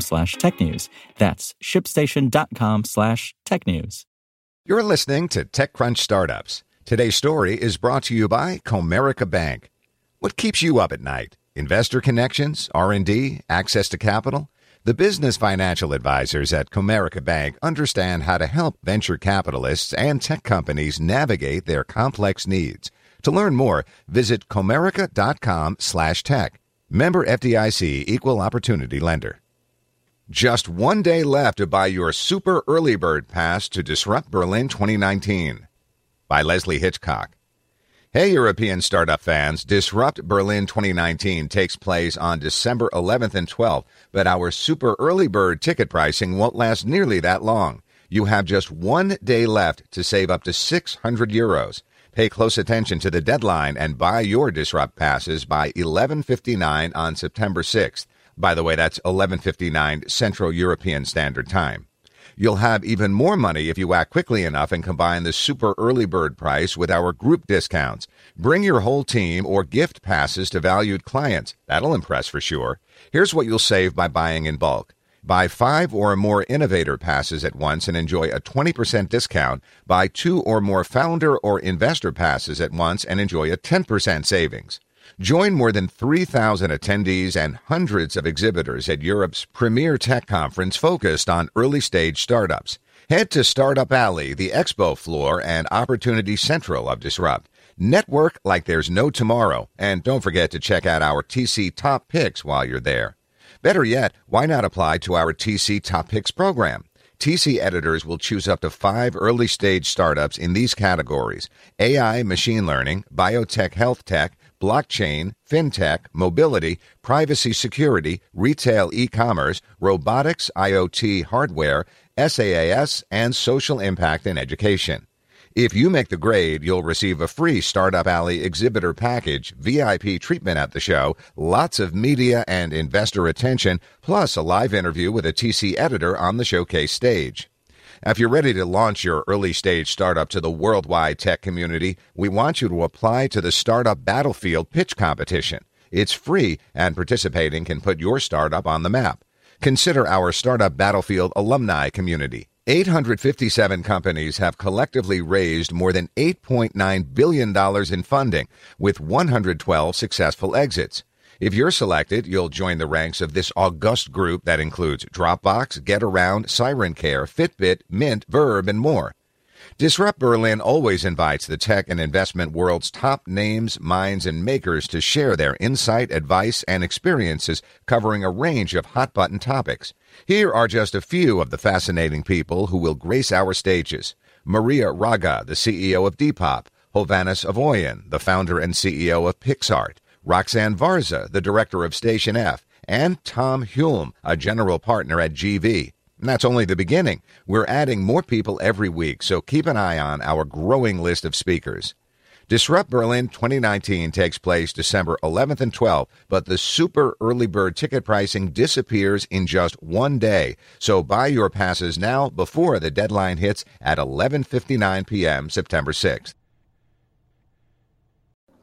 slash technews. That's shipstation.com slash technews. You're listening to TechCrunch Startups. Today's story is brought to you by Comerica Bank. What keeps you up at night? Investor connections, R&D, access to capital? The business financial advisors at Comerica Bank understand how to help venture capitalists and tech companies navigate their complex needs. To learn more, visit comerica.com slash tech. Member FDIC Equal Opportunity Lender. Just one day left to buy your super early bird pass to Disrupt Berlin 2019 by Leslie Hitchcock. Hey, European startup fans, Disrupt Berlin 2019 takes place on December 11th and 12th, but our super early bird ticket pricing won't last nearly that long. You have just one day left to save up to 600 euros. Pay close attention to the deadline and buy your Disrupt passes by 11:59 on September 6th. By the way, that's 11:59 Central European Standard Time. You'll have even more money if you act quickly enough and combine the super early bird price with our group discounts. Bring your whole team or gift passes to valued clients. That'll impress for sure. Here's what you'll save by buying in bulk. Buy five or more innovator passes at once and enjoy a 20% discount. Buy two or more founder or investor passes at once and enjoy a 10% savings. Join more than 3,000 attendees and hundreds of exhibitors at Europe's premier tech conference focused on early stage startups. Head to Startup Alley, the expo floor and opportunity central of Disrupt. Network like there's no tomorrow. And don't forget to check out our TC Top Picks while you're there. Better yet, why not apply to our TC Top Picks program? TC editors will choose up to five early stage startups in these categories AI, machine learning, biotech, health tech, blockchain, fintech, mobility, privacy security, retail e commerce, robotics, IoT hardware, SaaS, and social impact in education. If you make the grade, you'll receive a free Startup Alley exhibitor package, VIP treatment at the show, lots of media and investor attention, plus a live interview with a TC editor on the showcase stage. If you're ready to launch your early stage startup to the worldwide tech community, we want you to apply to the Startup Battlefield Pitch Competition. It's free, and participating can put your startup on the map. Consider our Startup Battlefield alumni community. 857 companies have collectively raised more than $8.9 billion in funding, with 112 successful exits. If you're selected, you'll join the ranks of this august group that includes Dropbox, GetAround, SirenCare, Fitbit, Mint, Verb, and more. Disrupt Berlin always invites the tech and investment world's top names, minds, and makers to share their insight, advice, and experiences covering a range of hot button topics. Here are just a few of the fascinating people who will grace our stages. Maria Raga, the CEO of Depop, Hovhannes Avoyan, the founder and CEO of Picsart, Roxanne Varza, the director of Station F, and Tom Hulme, a general partner at GV. And that's only the beginning. We're adding more people every week, so keep an eye on our growing list of speakers. Disrupt Berlin 2019 takes place December 11th and 12th, but the super early bird ticket pricing disappears in just one day. So buy your passes now before the deadline hits at 11:59 p.m. September 6th.